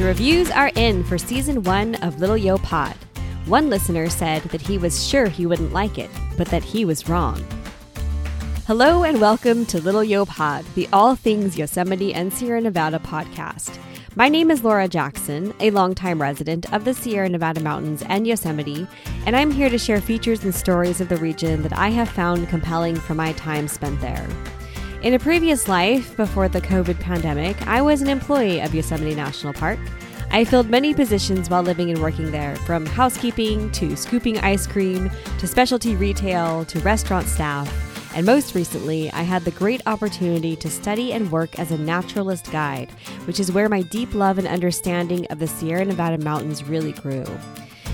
The reviews are in for season one of Little Yo Pod. One listener said that he was sure he wouldn't like it, but that he was wrong. Hello and welcome to Little Yo Pod, the all things Yosemite and Sierra Nevada podcast. My name is Laura Jackson, a longtime resident of the Sierra Nevada mountains and Yosemite, and I'm here to share features and stories of the region that I have found compelling from my time spent there. In a previous life, before the COVID pandemic, I was an employee of Yosemite National Park. I filled many positions while living and working there, from housekeeping to scooping ice cream to specialty retail to restaurant staff. And most recently, I had the great opportunity to study and work as a naturalist guide, which is where my deep love and understanding of the Sierra Nevada mountains really grew.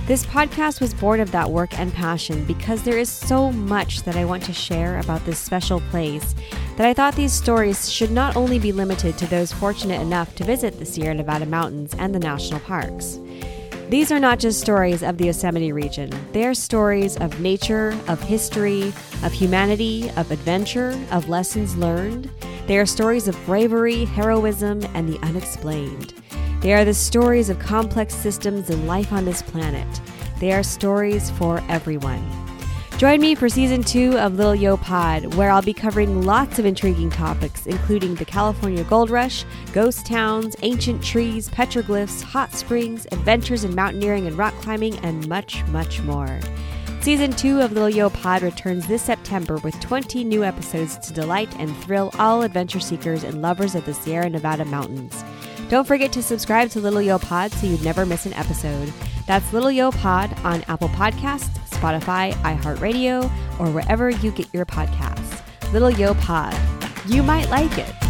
This podcast was born of that work and passion because there is so much that I want to share about this special place that I thought these stories should not only be limited to those fortunate enough to visit the Sierra Nevada mountains and the national parks. These are not just stories of the Yosemite region. They are stories of nature, of history, of humanity, of adventure, of lessons learned. They are stories of bravery, heroism, and the unexplained. They are the stories of complex systems and life on this planet. They are stories for everyone. Join me for season two of Little Yo Pod, where I'll be covering lots of intriguing topics, including the California Gold Rush, ghost towns, ancient trees, petroglyphs, hot springs, adventures in mountaineering and rock climbing, and much, much more. Season 2 of Little Yo Pod returns this September with 20 new episodes to delight and thrill all adventure seekers and lovers of the Sierra Nevada mountains. Don't forget to subscribe to Little Yo Pod so you never miss an episode. That's Little Yo Pod on Apple Podcasts, Spotify, iHeartRadio, or wherever you get your podcasts. Little Yo Pod. You might like it.